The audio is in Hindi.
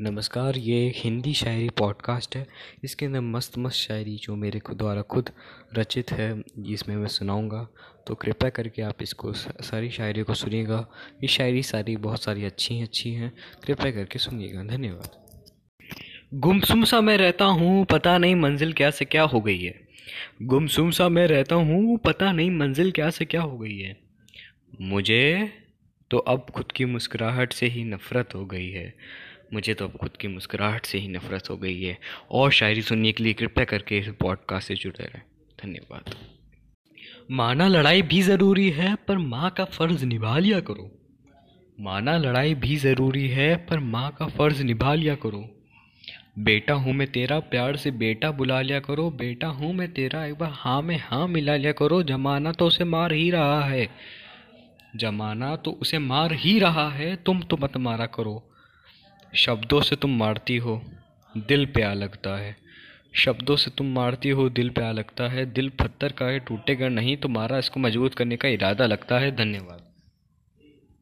नमस्कार, ये हिंदी शायरी पॉडकास्ट है। इसके अंदर मस्त मस्त शायरी जो मेरे खुद द्वारा खुद रचित है, जिसमें मैं सुनाऊँगा। तो कृपया करके आप इसको सारी शायरी को सुनिएगा। ये शायरी सारी बहुत सारी अच्छी अच्छी हैं। कृपया करके सुनिएगा। धन्यवाद। गुमसुम सा मैं रहता हूँ, पता नहीं मंजिल क्या से क्या हो गई है। गुमसुम सा मैं रहता हूँ, पता नहीं मंजिल क्या से क्या हो गई है। मुझे तो अब खुद की मुस्कुराहट से ही नफ़रत हो गई है। मुझे तो अब खुद की मुस्कुराहट से ही नफ़रत हो गई है। और शायरी सुनने के लिए कृपया करके इस पॉडकास्ट से जुड़े रहें। धन्यवाद। माना लड़ाई भी ज़रूरी है, पर माँ का फ़र्ज़ निभा लिया करो। माना लड़ाई भी ज़रूरी है, पर माँ का फ़र्ज़ निभा लिया करो। बेटा हूँ मैं तेरा, प्यार से बेटा बुला लिया करो। बेटा हूँ मैं तेरा, एक बार हाँ में हाँ मिला लिया करो। जमाना तो उसे मार ही रहा है। जमाना तो उसे मार ही रहा है, तुम तो मत मारा करो। शब्दों से तुम मारती हो, दिल प्या लगता है। शब्दों से तुम मारती हो, दिल प्या लगता है। दिल पत्थर का है, टूटेगा नहीं, तुम्हारा इसको मज़बूत करने का इरादा लगता है। धन्यवाद।